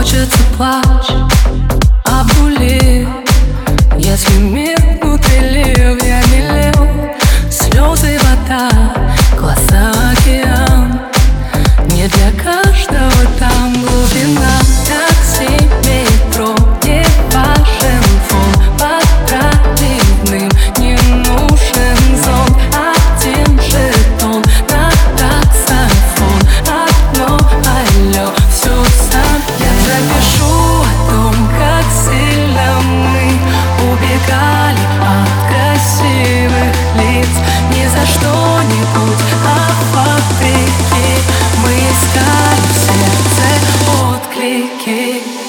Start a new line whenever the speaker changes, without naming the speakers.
Хочется плач, me.